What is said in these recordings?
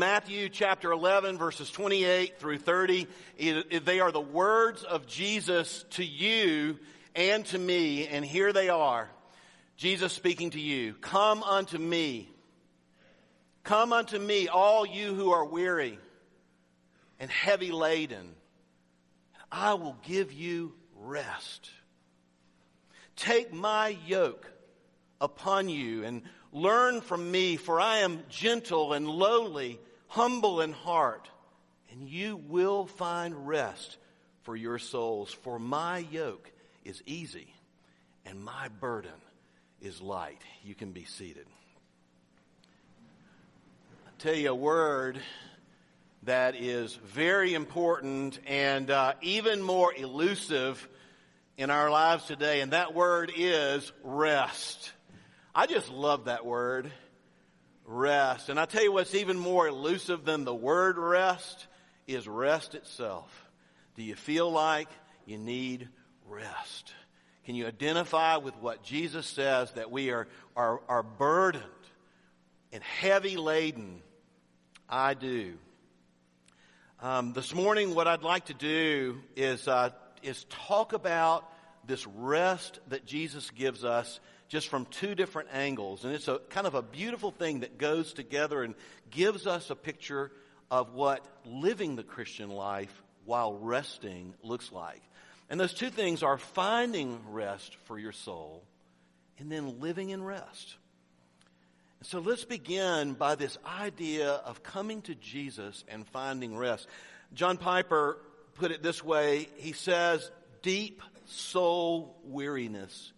Matthew chapter 11 verses 28 through 30. It, it, they are the words of Jesus to you and to me. And here they are. Jesus speaking to you. Come unto me. Come unto me, all you who are weary and heavy laden. I will give you rest. Take my yoke upon you and learn from me, for I am gentle and lowly humble in heart, and you will find rest for your souls. For my yoke is easy and my burden is light. You can be seated. I'll tell you a word that is very important and uh, even more elusive in our lives today, and that word is rest. I just love that word rest. And I tell you what's even more elusive than the word rest is rest itself. Do you feel like you need rest? Can you identify with what Jesus says that we are, are, are burdened and heavy laden? I do. Um, this morning, what I'd like to do is, uh, is talk about this rest that Jesus gives us just from two different angles. And it's a kind of a beautiful thing that goes together and gives us a picture of what living the Christian life while resting looks like. And those two things are finding rest for your soul and then living in rest. So let's begin by this idea of coming to Jesus and finding rest. John Piper put it this way. He says, deep soul weariness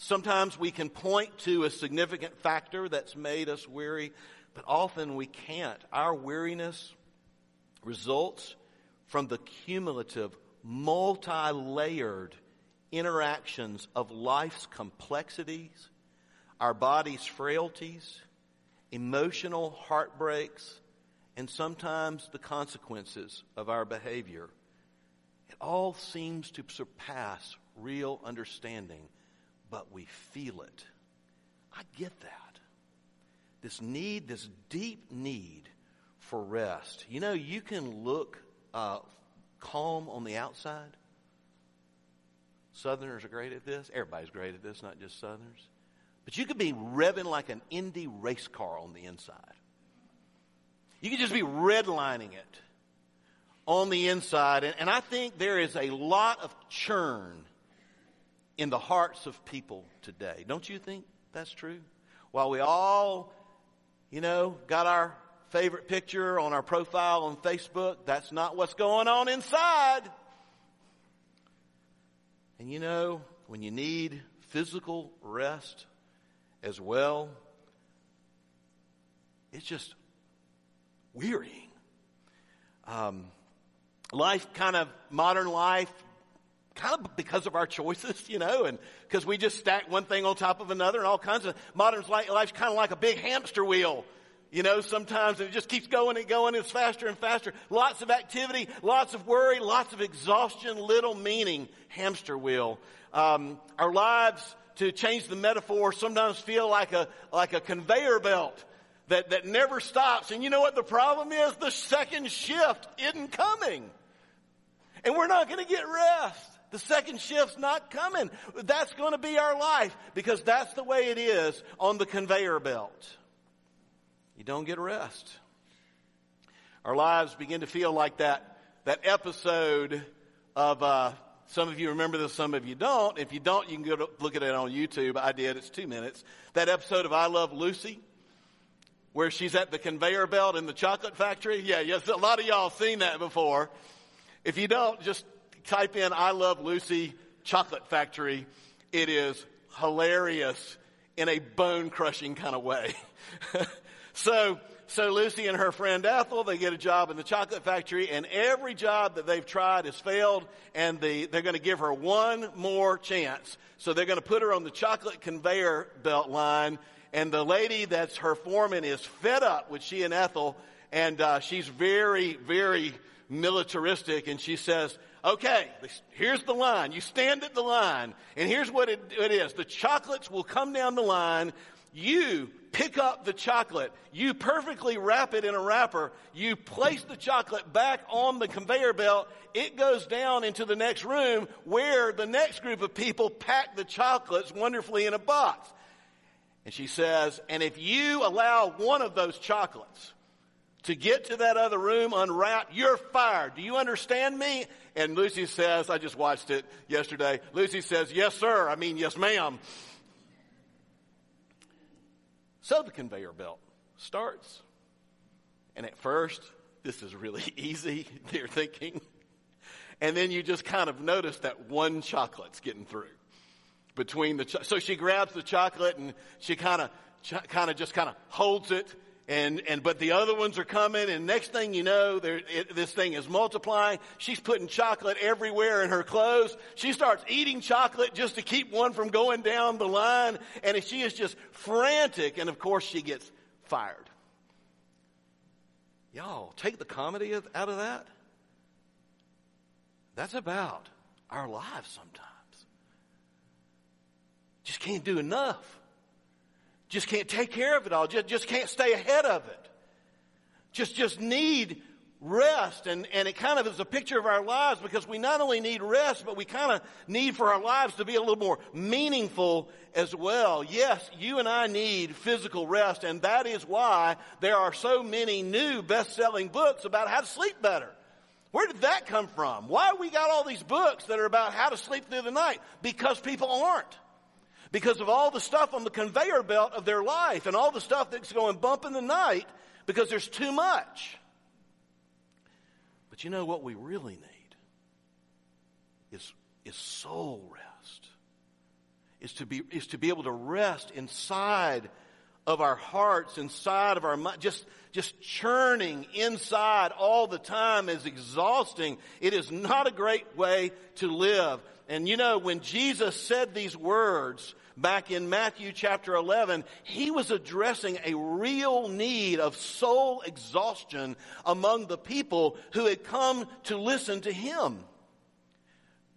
Sometimes we can point to a significant factor that's made us weary, but often we can't. Our weariness results from the cumulative, multi layered interactions of life's complexities, our body's frailties, emotional heartbreaks, and sometimes the consequences of our behavior. It all seems to surpass real understanding but we feel it. I get that. This need, this deep need for rest. You know, you can look uh, calm on the outside. Southerners are great at this. Everybody's great at this, not just Southerners. But you could be revving like an Indy race car on the inside. You could just be redlining it on the inside. And, and I think there is a lot of churn in the hearts of people today. Don't you think that's true? While we all, you know, got our favorite picture on our profile on Facebook, that's not what's going on inside. And you know, when you need physical rest as well, it's just wearying. Um, life, kind of modern life, kind of because of our choices, you know, and because we just stack one thing on top of another and all kinds of modern life life's kind of like a big hamster wheel. You know, sometimes it just keeps going and going. It's faster and faster. Lots of activity, lots of worry, lots of exhaustion, little meaning. Hamster wheel. Um, our lives, to change the metaphor, sometimes feel like a like a conveyor belt that that never stops. And you know what the problem is? The second shift isn't coming, and we're not going to get rest. The second shift's not coming. That's going to be our life because that's the way it is on the conveyor belt. You don't get rest. Our lives begin to feel like that, that episode of, uh, some of you remember this, some of you don't. If you don't, you can go look at it on YouTube. I did. It's two minutes. That episode of I Love Lucy, where she's at the conveyor belt in the chocolate factory. Yeah, yes, a lot of y'all seen that before. If you don't, just type in I Love Lucy Chocolate Factory. It is hilarious in a bone crushing kind of way. so, so Lucy and her friend Ethel, they get a job in the chocolate factory and every job that they've tried has failed and the, they're going to give her one more chance. So they're going to put her on the chocolate conveyor belt line and the lady that's her foreman is fed up with she and Ethel and uh, she's very, very militaristic and she says, okay, here's the line. You stand at the line, and here's what it, it is. The chocolates will come down the line. You pick up the chocolate. You perfectly wrap it in a wrapper. You place the chocolate back on the conveyor belt. It goes down into the next room where the next group of people pack the chocolates wonderfully in a box. And she says, and if you allow one of those chocolates to get to that other room unwrapped, you're fired. Do you understand me? And Lucy says, I just watched it yesterday. Lucy says, yes, sir. I mean, yes, ma'am. So the conveyor belt starts. And at first, this is really easy, they're thinking. And then you just kind of notice that one chocolate's getting through between the, cho- so she grabs the chocolate and she kind of, kind of just kind of holds it and, and, but the other ones are coming and next thing you know, there, it, this thing is multiplying. She's putting chocolate everywhere in her clothes. She starts eating chocolate just to keep one from going down the line. And she is just frantic. And of course she gets fired. Y'all, take the comedy of, out of that. That's about our lives sometimes. Just can't do enough. Just can't take care of it all. Just, just can't stay ahead of it. Just, just need rest. And, and it kind of is a picture of our lives because we not only need rest, but we kind of need for our lives to be a little more meaningful as well. Yes, you and I need physical rest, and that is why there are so many new best-selling books about how to sleep better. Where did that come from? Why we got all these books that are about how to sleep through the night? Because people aren't because of all the stuff on the conveyor belt of their life and all the stuff that's going bump in the night because there's too much. But you know what we really need is, is soul rest. Is to be is to be able to rest inside of our hearts, inside of our mind, just just churning inside all the time is exhausting. It is not a great way to live. And you know, when Jesus said these words back in Matthew chapter 11, he was addressing a real need of soul exhaustion among the people who had come to listen to him.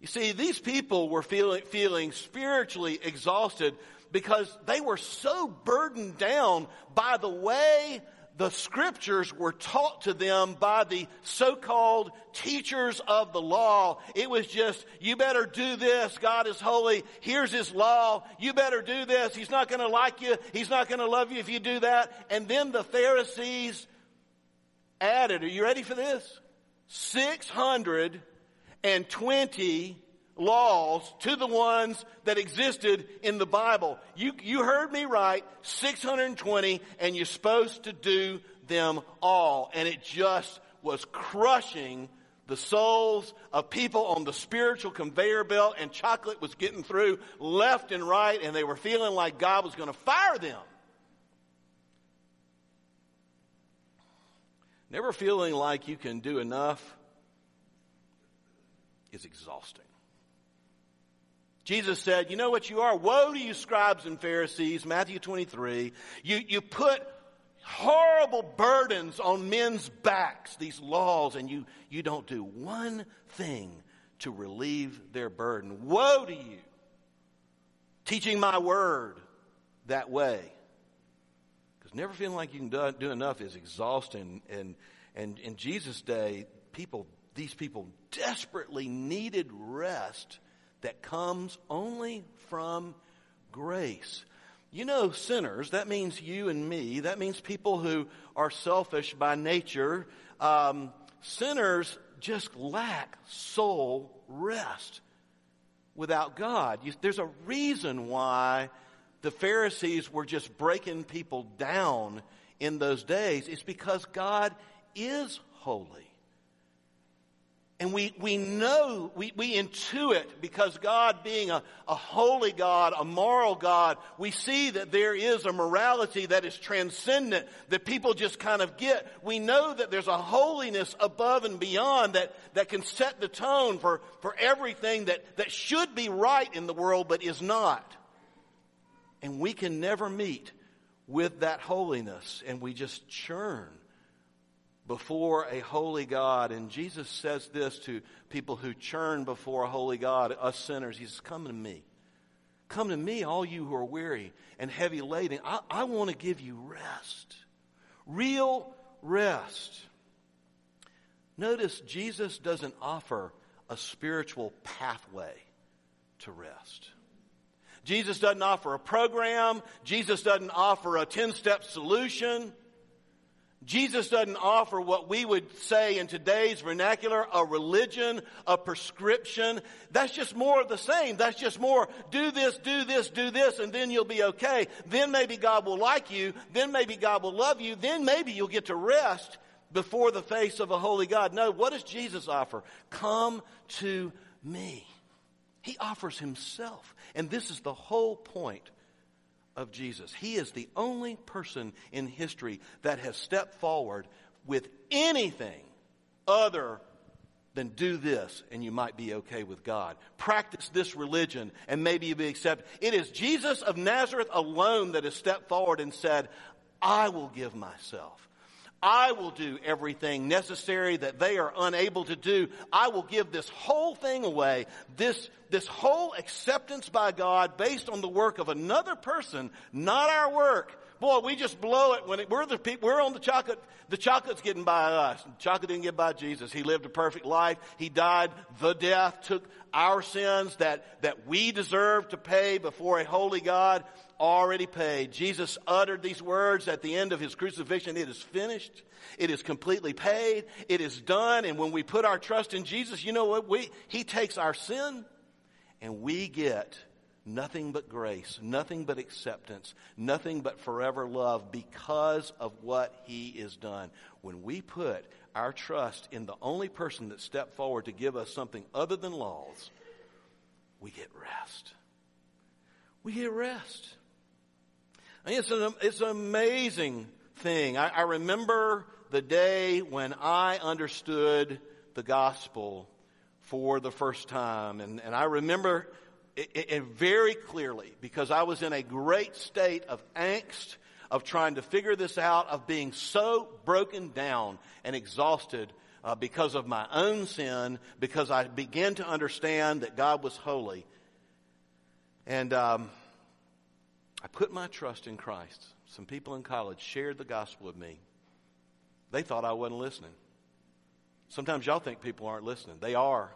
You see, these people were feeling, feeling spiritually exhausted because they were so burdened down by the way the scriptures were taught to them by the so-called teachers of the law. It was just, you better do this. God is holy. Here's his law. You better do this. He's not going to like you. He's not going to love you if you do that. And then the Pharisees added, are you ready for this? 620 laws to the ones that existed in the Bible. You, you heard me right, 620, and you're supposed to do them all. And it just was crushing the souls of people on the spiritual conveyor belt, and chocolate was getting through left and right, and they were feeling like God was going to fire them. Never feeling like you can do enough is exhausting. Jesus said, You know what you are? Woe to you, scribes and Pharisees, Matthew 23. You, you put horrible burdens on men's backs, these laws, and you, you don't do one thing to relieve their burden. Woe to you, teaching my word that way. Because never feeling like you can do, do enough is exhausting. And, and in Jesus' day, people, these people desperately needed rest that comes only from grace. You know, sinners, that means you and me. That means people who are selfish by nature. Um, sinners just lack soul rest without God. You, there's a reason why the Pharisees were just breaking people down in those days. It's because God is holy. And we, we know, we, we intuit because God being a, a holy God, a moral God, we see that there is a morality that is transcendent that people just kind of get. We know that there's a holiness above and beyond that, that can set the tone for, for everything that, that should be right in the world but is not. And we can never meet with that holiness and we just churn before a holy God. And Jesus says this to people who churn before a holy God, us sinners. He says, Come to me. Come to me, all you who are weary and heavy laden. I, I want to give you rest. Real rest. Notice Jesus doesn't offer a spiritual pathway to rest. Jesus doesn't offer a program. Jesus doesn't offer a 10 step solution. Jesus doesn't offer what we would say in today's vernacular a religion, a prescription. That's just more of the same. That's just more do this, do this, do this, and then you'll be okay. Then maybe God will like you. Then maybe God will love you. Then maybe you'll get to rest before the face of a holy God. No, what does Jesus offer? Come to me. He offers himself. And this is the whole point of Jesus. He is the only person in history that has stepped forward with anything other than do this and you might be okay with God. Practice this religion and maybe you'll be accepted. It is Jesus of Nazareth alone that has stepped forward and said, I will give myself. I will do everything necessary that they are unable to do. I will give this whole thing away. This, this whole acceptance by God based on the work of another person, not our work. Boy, we just blow it when it, we're the people, we're on the chocolate. The chocolate's getting by us. Chocolate didn't get by Jesus. He lived a perfect life. He died the death, took our sins that, that we deserve to pay before a holy God already paid. Jesus uttered these words at the end of his crucifixion. It is finished. It is completely paid. It is done. And when we put our trust in Jesus, you know what? We, he takes our sin and we get nothing but grace, nothing but acceptance, nothing but forever love because of what he has done. When we put our trust in the only person that stepped forward to give us something other than laws, we get rest. We get rest. It's an, it's an amazing thing. I, I remember the day when I understood the gospel for the first time. And, and I remember it, very clearly because I was in a great state of angst, of trying to figure this out, of being so broken down and exhausted uh, because of my own sin, because I began to understand that God was holy. And um, I put my trust in Christ. Some people in college shared the gospel with me. They thought I wasn't listening. Sometimes y'all think people aren't listening. They are.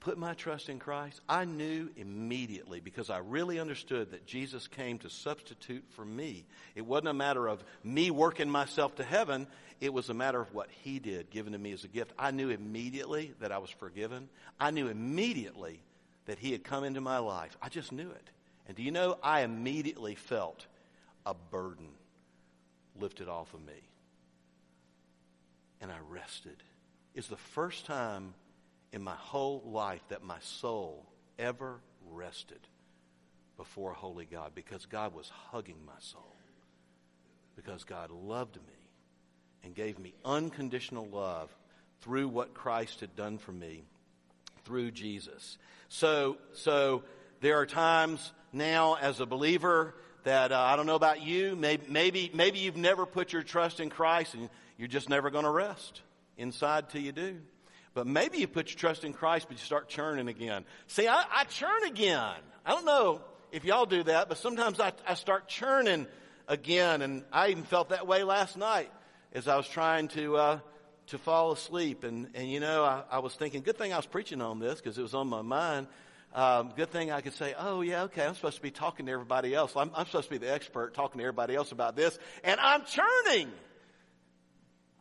Put my trust in Christ. I knew immediately because I really understood that Jesus came to substitute for me. It wasn't a matter of me working myself to heaven. It was a matter of what He did, given to me as a gift. I knew immediately that I was forgiven. I knew immediately that He had come into my life. I just knew it. And do you know, I immediately felt a burden lifted off of me. And I rested. It's the first time in my whole life that my soul ever rested before a holy God because God was hugging my soul. Because God loved me and gave me unconditional love through what Christ had done for me through Jesus. So, so there are times now as a believer that uh, I don't know about you, maybe, maybe, maybe you've never put your trust in Christ and you're just never going to rest inside till you do. But maybe you put your trust in Christ, but you start churning again. See, I, I churn again. I don't know if y'all do that, but sometimes I, I start churning again. And I even felt that way last night as I was trying to, uh, to fall asleep. And, and you know, I, I was thinking, good thing I was preaching on this because it was on my mind. Um, good thing I could say, oh, yeah, okay, I'm supposed to be talking to everybody else. I'm, I'm supposed to be the expert talking to everybody else about this, and I'm churning.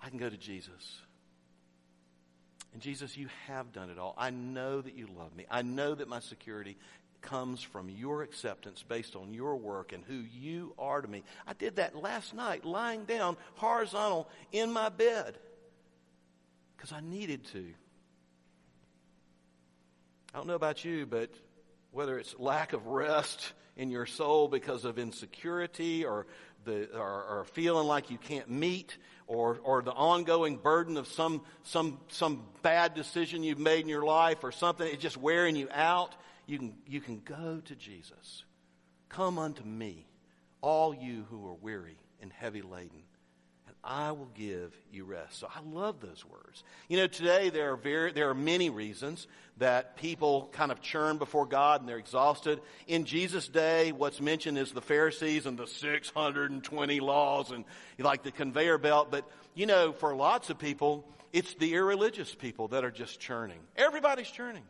I can go to Jesus. And Jesus, you have done it all. I know that you love me. I know that my security comes from your acceptance based on your work and who you are to me. I did that last night, lying down horizontal in my bed because I needed to. I don't know about you, but whether it's lack of rest in your soul because of insecurity or the or, or, feeling like you can't meet or or the ongoing burden of some some some bad decision you've made in your life or something it's just wearing you out you can you can go to Jesus. Come unto me all you who are weary and heavy laden I will give you rest. So I love those words. You know, today there are very, there are many reasons that people kind of churn before God and they're exhausted. In Jesus' day, what's mentioned is the Pharisees and the 620 laws and like the conveyor belt. But, you know, for lots of people, it's the irreligious people that are just churning. Everybody's churning.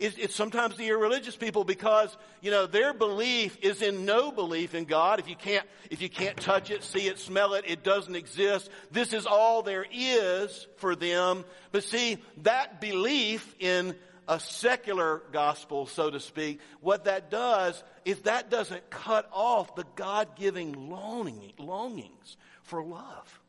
It's, it's, sometimes the irreligious people because, you know, their belief is in no belief in God. If you can't, if you can't touch it, see it, smell it, it doesn't exist. This is all there is for them. But see, that belief in a secular gospel, so to speak, what that does is that doesn't cut off the God-giving longing, longings for love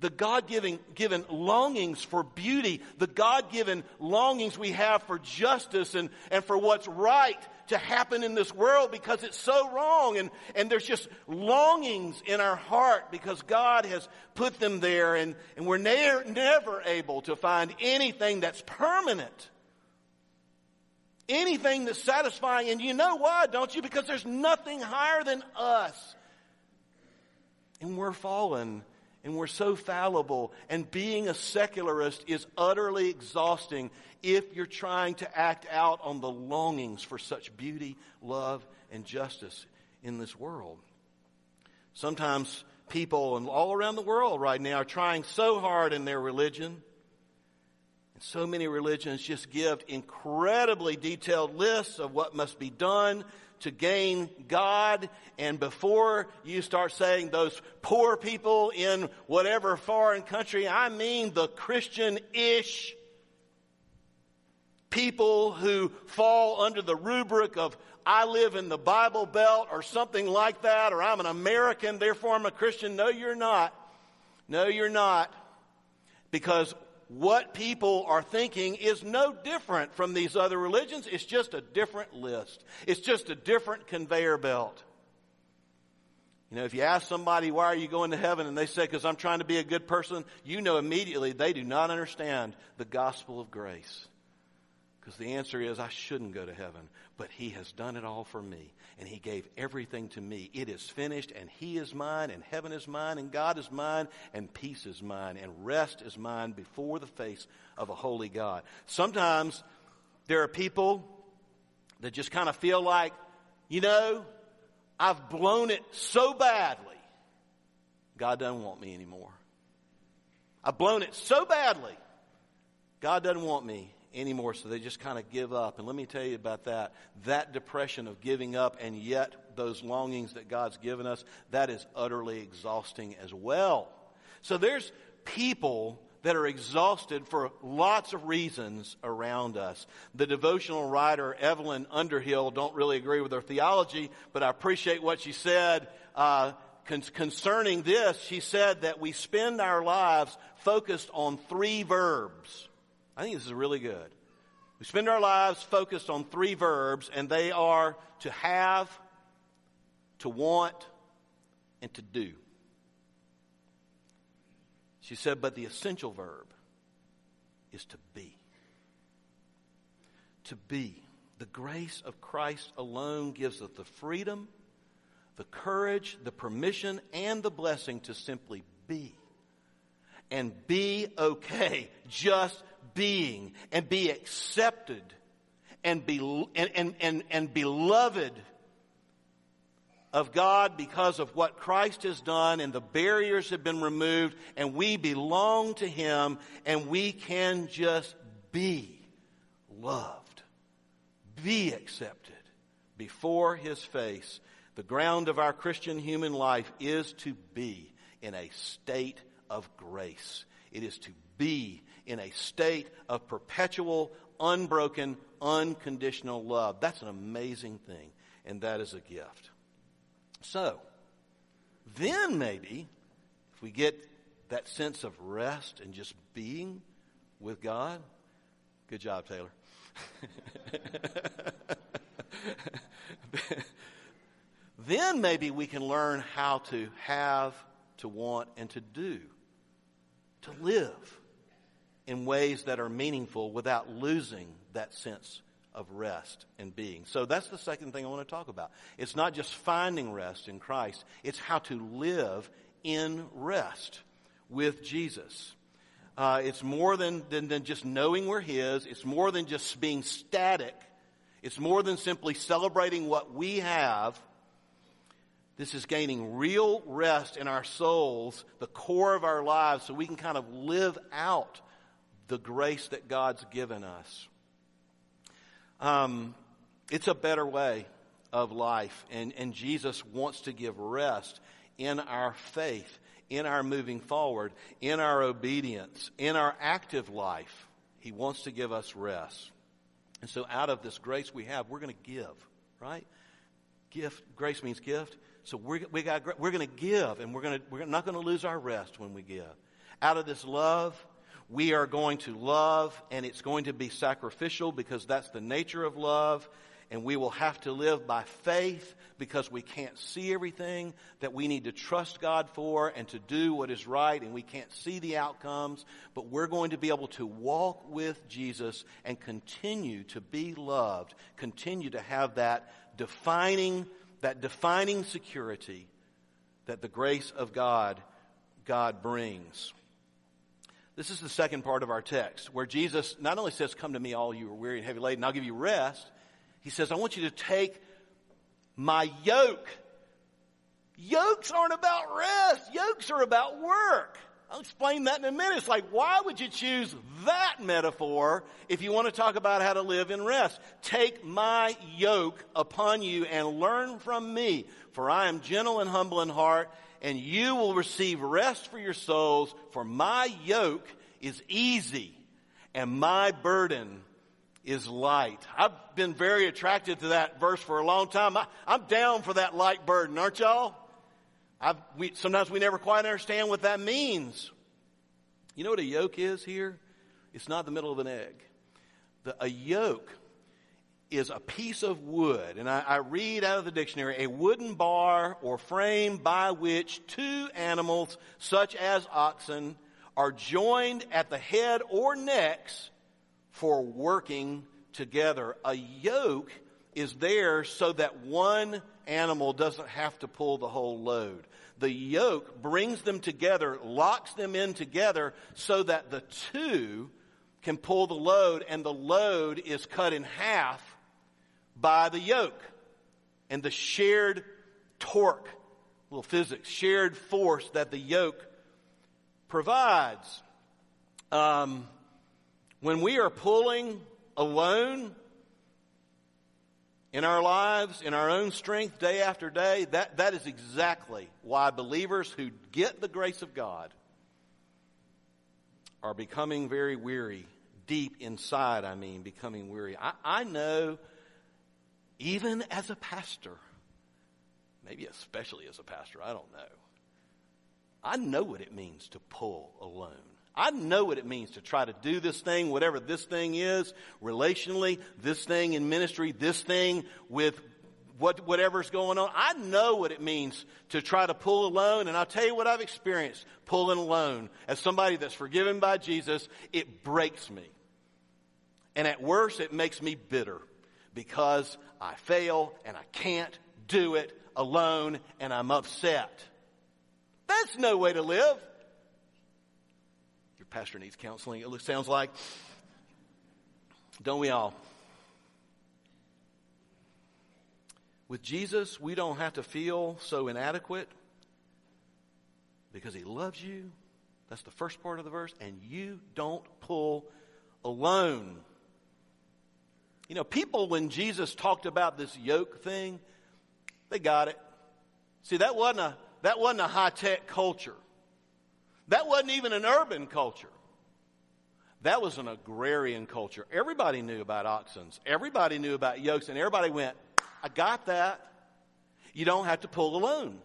the God given longings for beauty, the God given longings we have for justice and, and for what's right to happen in this world because it's so wrong. And, and there's just longings in our heart because God has put them there and, and we're ne- never able to find anything that's permanent. Anything that's satisfying. And you know why, don't you? Because there's nothing higher than us. And we're fallen and we're so fallible. And being a secularist is utterly exhausting if you're trying to act out on the longings for such beauty, love, and justice in this world. Sometimes people all around the world right now are trying so hard in their religion. And so many religions just give incredibly detailed lists of what must be done to gain God. And before you start saying those poor people in whatever foreign country, I mean the Christian-ish people who fall under the rubric of I live in the Bible Belt or something like that, or I'm an American, therefore I'm a Christian. No, you're not. No, you're not. Because what people are thinking is no different from these other religions. It's just a different list. It's just a different conveyor belt. You know, if you ask somebody, why are you going to heaven? And they say, because I'm trying to be a good person, you know immediately they do not understand the gospel of grace. Because the answer is, I shouldn't go to heaven, but He has done it all for me, and He gave everything to me. It is finished, and He is mine, and heaven is mine, and God is mine, and peace is mine, and rest is mine before the face of a holy God. Sometimes there are people that just kind of feel like, you know, I've blown it so badly, God doesn't want me anymore. I've blown it so badly, God doesn't want me anymore, so they just kind of give up. And let me tell you about that. That depression of giving up and yet those longings that God's given us, that is utterly exhausting as well. So there's people that are exhausted for lots of reasons around us. The devotional writer Evelyn Underhill don't really agree with her theology, but I appreciate what she said. Uh, concerning this, she said that we spend our lives focused on three verbs. I think this is really good. We spend our lives focused on three verbs, and they are to have, to want, and to do. She said, but the essential verb is to be. To be. The grace of Christ alone gives us the freedom, the courage, the permission, and the blessing to simply be. And be okay. Just being and be accepted and be and, and, and, and beloved of God because of what Christ has done and the barriers have been removed and we belong to Him and we can just be loved, be accepted before His face. The ground of our Christian human life is to be in a state of grace. It is to be in a state of perpetual, unbroken, unconditional love. That's an amazing thing, and that is a gift. So, then maybe, if we get that sense of rest and just being with God, good job, Taylor. then maybe we can learn how to have, to want, and to do, to live in ways that are meaningful without losing that sense of rest and being. So that's the second thing I want to talk about. It's not just finding rest in Christ, it's how to live in rest with Jesus. Uh, it's more than, than, than just knowing we're His. It's more than just being static. It's more than simply celebrating what we have. This is gaining real rest in our souls, the core of our lives, so we can kind of live out the grace that God's given us. Um, it's a better way of life, and, and Jesus wants to give rest in our faith, in our moving forward, in our obedience, in our active life. He wants to give us rest. And so out of this grace we have, we're going to give, right? Gift, grace means gift. So we're, we got, we're going to give and we're going to, we're not going to lose our rest when we give. Out of this love, we are going to love and it's going to be sacrificial because that's the nature of love and we will have to live by faith because we can't see everything that we need to trust God for and to do what is right and we can't see the outcomes, but we're going to be able to walk with Jesus and continue to be loved, continue to have that defining, that defining security that the grace of God, God brings. This is the second part of our text where Jesus not only says, come to me all you are weary and heavy laden, I'll give you rest, he says, I want you to take my yoke. Yokes aren't about rest. Yokes are about work. I'll explain that in a minute. It's like, why would you choose that metaphor if you want to talk about how to live in rest? Take my yoke upon you and learn from me, for I am gentle and humble in heart, and you will receive rest for your souls, for my yoke is easy and my burden is light. I've been very attracted to that verse for a long time. I, am down for that light burden, aren't y'all? We, sometimes we never quite understand what that means. You know what a yoke is here? It's not the middle of an egg. The, a yoke is a piece of wood, and I, I read out of the dictionary, a wooden bar or frame by which two animals, such as oxen, are joined at the head or necks for working together. A yoke is there so that one animal doesn't have to pull the whole load. The yoke brings them together, locks them in together so that the two can pull the load and the load is cut in half by the yoke and the shared torque, little physics, shared force that the yoke provides. Um, when we are pulling alone in our lives, in our own strength, day after day, that, that is exactly why believers who get the grace of God are becoming very weary. Deep inside, I mean, becoming weary. I, I know, even as a pastor, maybe especially as a pastor, I don't know. I know what it means to pull alone. I know what it means to try to do this thing, whatever this thing is, relationally, this thing in ministry, this thing with what, whatever's going on. I know what it means to try to pull alone, and I'll tell you what I've experienced pulling alone. As somebody that's forgiven by Jesus, it breaks me. And at worst, it makes me bitter because I fail and I can't do it alone and I'm upset. That's no way to live Your pastor needs counseling, it sounds like. Don't we all? With Jesus, we don't have to feel so inadequate because he loves you. That's the first part of the verse. And you don't pull alone. You know, people, when Jesus talked about this yoke thing, they got it. See, that wasn't a, that wasn't a high tech culture. That wasn't even an urban culture. That was an agrarian culture. Everybody knew about oxens. Everybody knew about yokes, and everybody went, I got that. You don't have to pull alone.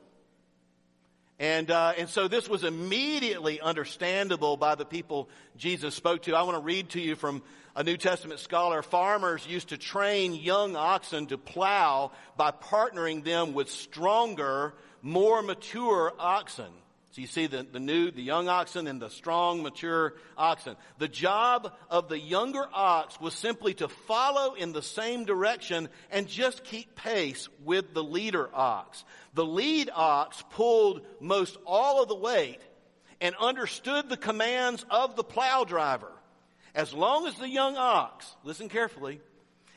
And, uh, and so this was immediately understandable by the people Jesus spoke to. I want to read to you from a New Testament scholar. Farmers used to train young oxen to plow by partnering them with stronger, more mature oxen. So you see the, the new, the young oxen and the strong, mature oxen. The job of the younger ox was simply to follow in the same direction and just keep pace with the leader ox. The lead ox pulled most all of the weight and understood the commands of the plow driver. As long as the young ox, listen carefully,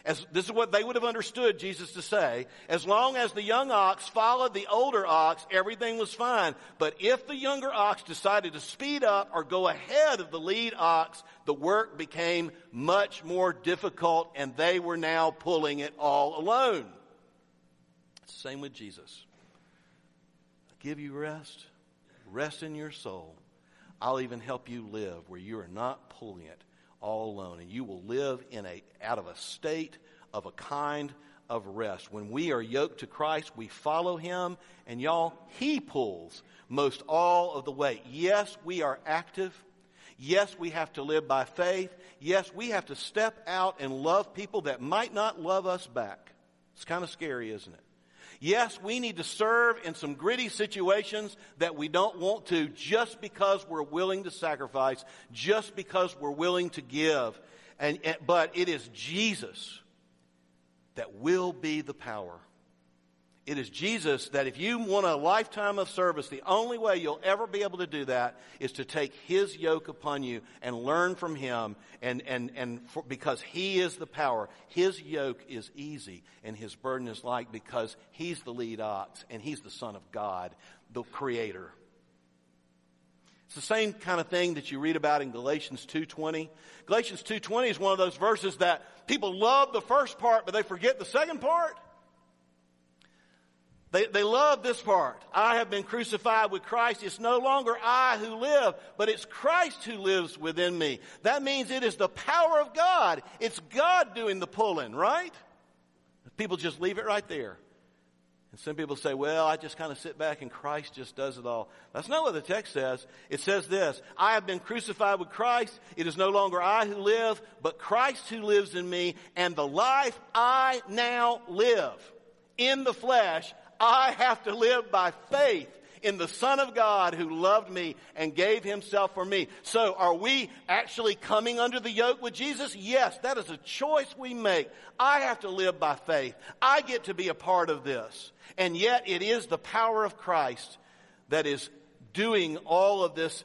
as, this is what they would have understood Jesus to say. As long as the young ox followed the older ox, everything was fine. But if the younger ox decided to speed up or go ahead of the lead ox, the work became much more difficult and they were now pulling it all alone. Same with Jesus. I give you rest. Rest in your soul. I'll even help you live where you are not pulling it all alone. And you will live in a, out of a state of a kind of rest. When we are yoked to Christ, we follow Him, and y'all, He pulls most all of the weight. Yes, we are active. Yes, we have to live by faith. Yes, we have to step out and love people that might not love us back. It's kind of scary, isn't it? Yes, we need to serve in some gritty situations that we don't want to just because we're willing to sacrifice, just because we're willing to give. And, but it is Jesus that will be the power. It is Jesus that if you want a lifetime of service, the only way you'll ever be able to do that is to take His yoke upon you and learn from Him and, and, and for, because He is the power. His yoke is easy and His burden is light because He's the lead ox and He's the Son of God, the Creator. It's the same kind of thing that you read about in Galatians 2.20. Galatians 2.20 is one of those verses that people love the first part, but they forget the second part. They, they love this part. I have been crucified with Christ. It's no longer I who live, but it's Christ who lives within me. That means it is the power of God. It's God doing the pulling, right? People just leave it right there. And some people say, well, I just kind of sit back and Christ just does it all. That's not what the text says. It says this, I have been crucified with Christ. It is no longer I who live, but Christ who lives in me. And the life I now live in the flesh, I have to live by faith in the Son of God who loved me and gave himself for me. So are we actually coming under the yoke with Jesus? Yes, that is a choice we make. I have to live by faith. I get to be a part of this. And yet it is the power of Christ that is doing all of this,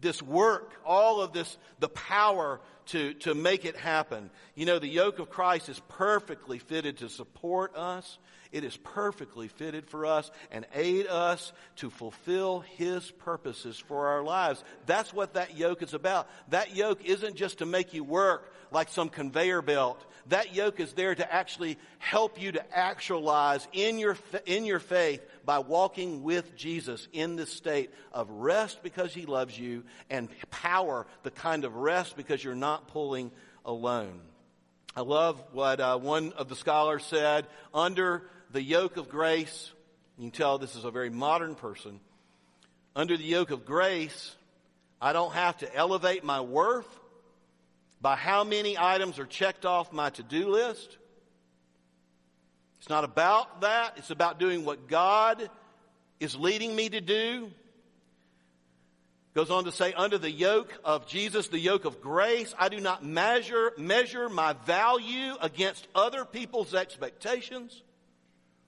this work, all of this, the power to, to make it happen. You know, the yoke of Christ is perfectly fitted to support us it is perfectly fitted for us and aid us to fulfill His purposes for our lives. That's what that yoke is about. That yoke isn't just to make you work like some conveyor belt. That yoke is there to actually help you to actualize in your, in your faith by walking with Jesus in this state of rest because He loves you and power, the kind of rest because you're not pulling alone. I love what uh, one of the scholars said. Under the yoke of grace, you can tell this is a very modern person. Under the yoke of grace, I don't have to elevate my worth by how many items are checked off my to do list. It's not about that. It's about doing what God is leading me to do. Goes on to say, under the yoke of Jesus, the yoke of grace, I do not measure, measure my value against other people's expectations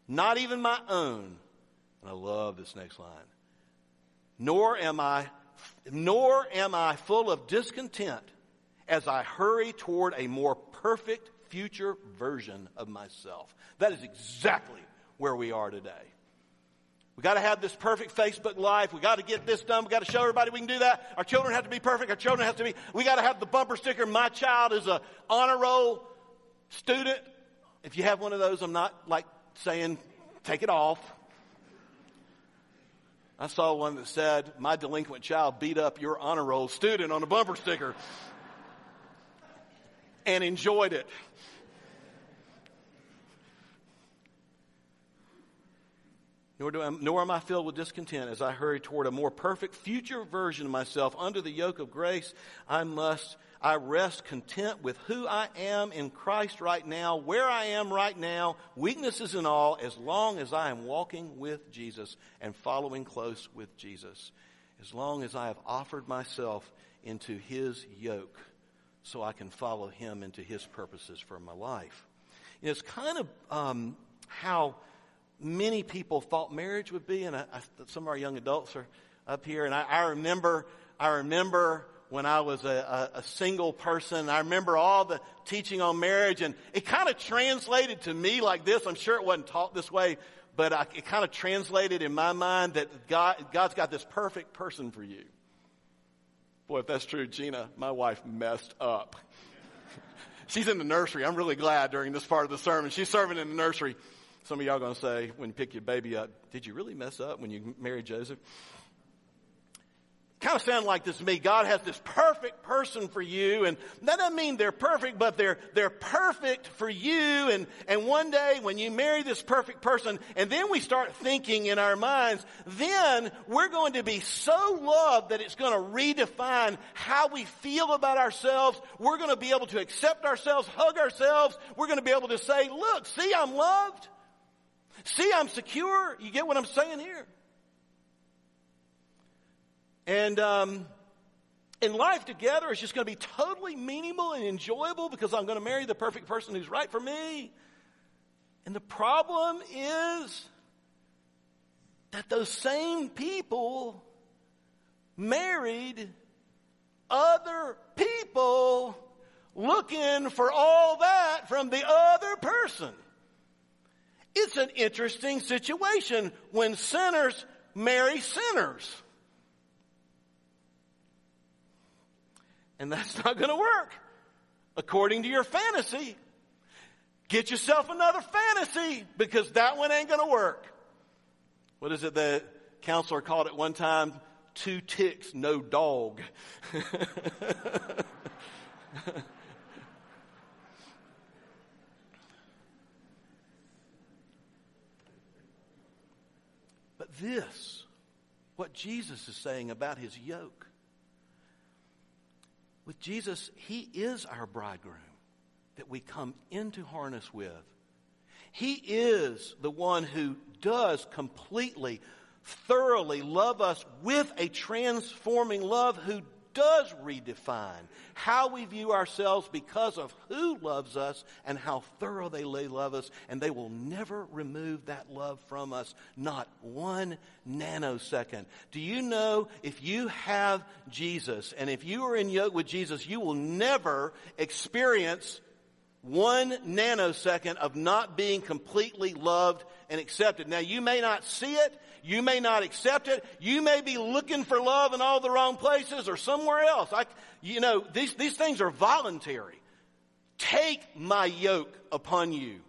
not even my own. And I love this next line. Nor am I, nor am I full of discontent as I hurry toward a more perfect future version of myself. That is exactly where we are today. We got to have this perfect Facebook life. We got to get this done. We got to show everybody we can do that. Our children have to be perfect. Our children have to be. We got to have the bumper sticker. My child is a honor roll student. If you have one of those, I'm not like saying take it off. I saw one that said, My delinquent child beat up your honor roll student on a bumper sticker and enjoyed it. Nor, do I, nor am I filled with discontent as I hurry toward a more perfect future version of myself. Under the yoke of grace, I must I rest content with who I am in Christ right now, where I am right now, weaknesses and all, as long as I am walking with Jesus and following close with Jesus. as long as I have offered myself into his yoke so I can follow him into his purposes for my life. And it's kind of um, how many people thought marriage would be, and I, I, some of our young adults are up here, and I, I remember, I remember when I was a, a, a, single person. I remember all the teaching on marriage, and it kind of translated to me like this. I'm sure it wasn't taught this way, but I, it kind of translated in my mind that God, God's got this perfect person for you. Boy, if that's true, Gina, my wife messed up. She's in the nursery. I'm really glad during this part of the sermon. She's serving in the nursery. Some of y'all going to say, when you pick your baby up, did you really mess up when you married Joseph? kind of sound like this to me. God has this perfect person for you, and that doesn't mean they're perfect, but they're they're perfect for you. And and one day when you marry this perfect person, and then we start thinking in our minds, then we're going to be so loved that it's going to redefine how we feel about ourselves. We're going to be able to accept ourselves, hug ourselves. We're going to be able to say, "Look, see, I'm loved. See, I'm secure." You get what I'm saying here? And um, in life together is just going to be totally meaningful and enjoyable because I'm going to marry the perfect person who's right for me. And the problem is that those same people married other people looking for all that from the other person. It's an interesting situation when sinners marry sinners. And that's not going to work. According to your fantasy, get yourself another fantasy because that one ain't going to work. What is it the counselor called it one time? Two ticks, no dog. this, what Jesus is saying about his yoke, with Jesus, He is our bridegroom that we come into harness with. He is the one who does completely, thoroughly love us with a transforming love, who does redefine how we view ourselves because of who loves us and how thorough they love us, and they will never remove that love from us, not one nanosecond. Do you know if you have Jesus and if you are in yoke with Jesus, you will never experience one nanosecond of not being completely loved and accepted. Now, you may not see it. You may not accept it. You may be looking for love in all the wrong places or somewhere else. I, you know, these, these things are voluntary. Take my yoke upon you.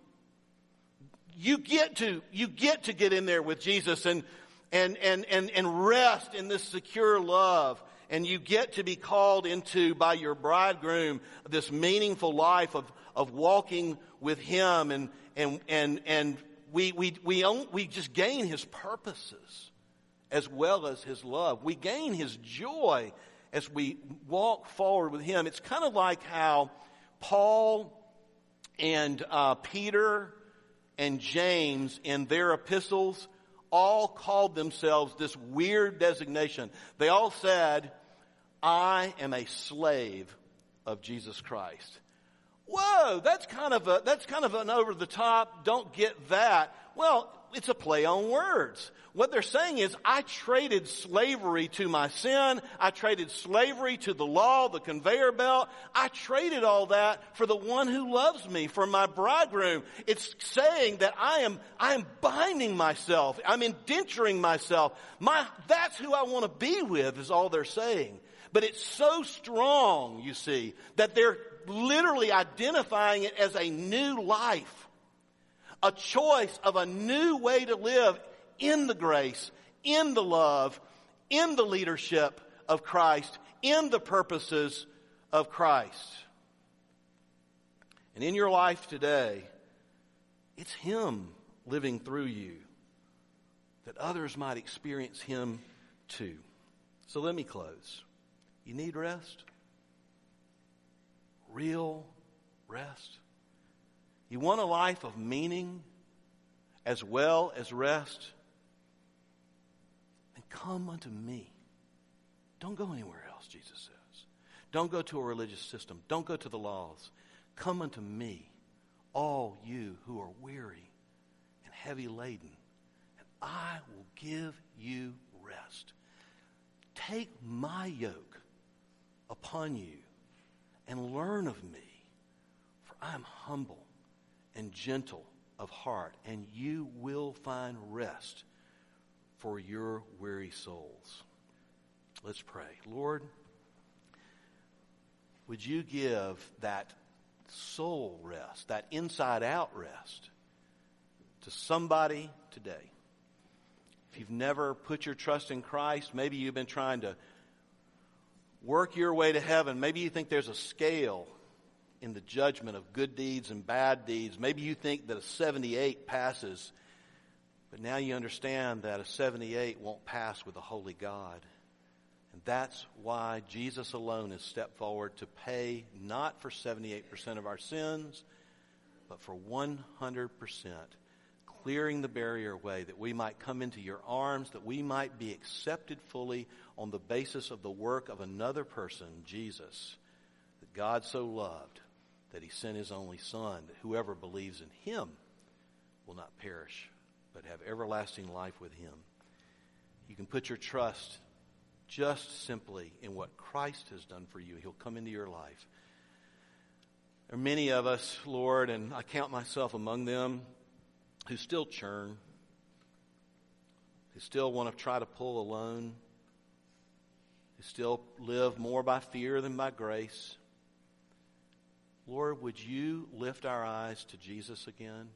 You get to, you get to get in there with Jesus and, and, and, and, and rest in this secure love. And you get to be called into by your bridegroom this meaningful life of, of walking with him and, and, and, and we, we, we, we just gain his purposes as well as his love. We gain his joy as we walk forward with him. It's kind of like how Paul and uh, Peter and James in their epistles all called themselves this weird designation. They all said, I am a slave of Jesus Christ. Whoa, that's kind of a, that's kind of an over the top, don't get that. Well, it's a play on words. What they're saying is, I traded slavery to my sin. I traded slavery to the law, the conveyor belt. I traded all that for the one who loves me, for my bridegroom. It's saying that I am, I am binding myself. I'm indenturing myself. My, that's who I want to be with is all they're saying. But it's so strong, you see, that they're literally identifying it as a new life, a choice of a new way to live in the grace, in the love, in the leadership of Christ, in the purposes of Christ. And in your life today, it's Him living through you that others might experience Him too. So let me close. You need rest? real rest? You want a life of meaning as well as rest? Then come unto me. Don't go anywhere else, Jesus says. Don't go to a religious system. Don't go to the laws. Come unto me, all you who are weary and heavy laden, and I will give you rest. Take my yoke upon you and learn of me, for I am humble and gentle of heart, and you will find rest for your weary souls. Let's pray. Lord, would you give that soul rest, that inside out rest, to somebody today? If you've never put your trust in Christ, maybe you've been trying to work your way to heaven. Maybe you think there's a scale in the judgment of good deeds and bad deeds. Maybe you think that a 78 passes, but now you understand that a 78 won't pass with a holy God. And that's why Jesus alone has stepped forward to pay not for 78% of our sins, but for 100%, clearing the barrier away that we might come into your arms, that we might be accepted fully on the basis of the work of another person, Jesus, that God so loved that he sent his only Son, that whoever believes in him will not perish, but have everlasting life with him. You can put your trust just simply in what Christ has done for you. He'll come into your life. There are many of us, Lord, and I count myself among them, who still churn, who still want to try to pull alone, who still live more by fear than by grace. Lord, would you lift our eyes to Jesus again?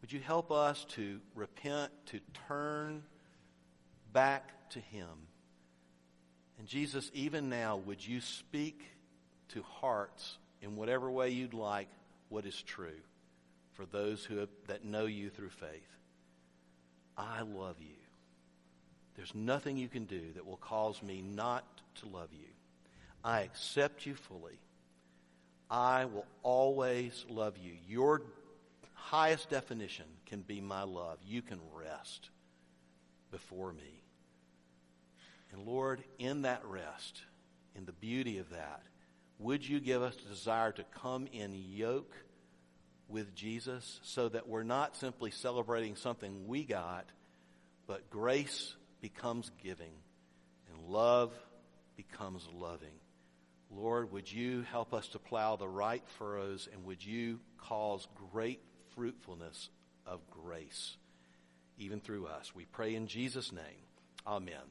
Would you help us to repent, to turn back to Him? And Jesus, even now, would you speak to hearts in whatever way you'd like what is true for those who have, that know you through faith? I love you. There's nothing you can do that will cause me not to love you. I accept you fully. I will always love you. Your highest definition can be my love. You can rest before me. And Lord, in that rest, in the beauty of that, would you give us a desire to come in yoke with Jesus so that we're not simply celebrating something we got, but grace becomes giving and love becomes loving. Lord, would you help us to plow the right furrows and would you cause great fruitfulness of grace even through us? We pray in Jesus' name. Amen.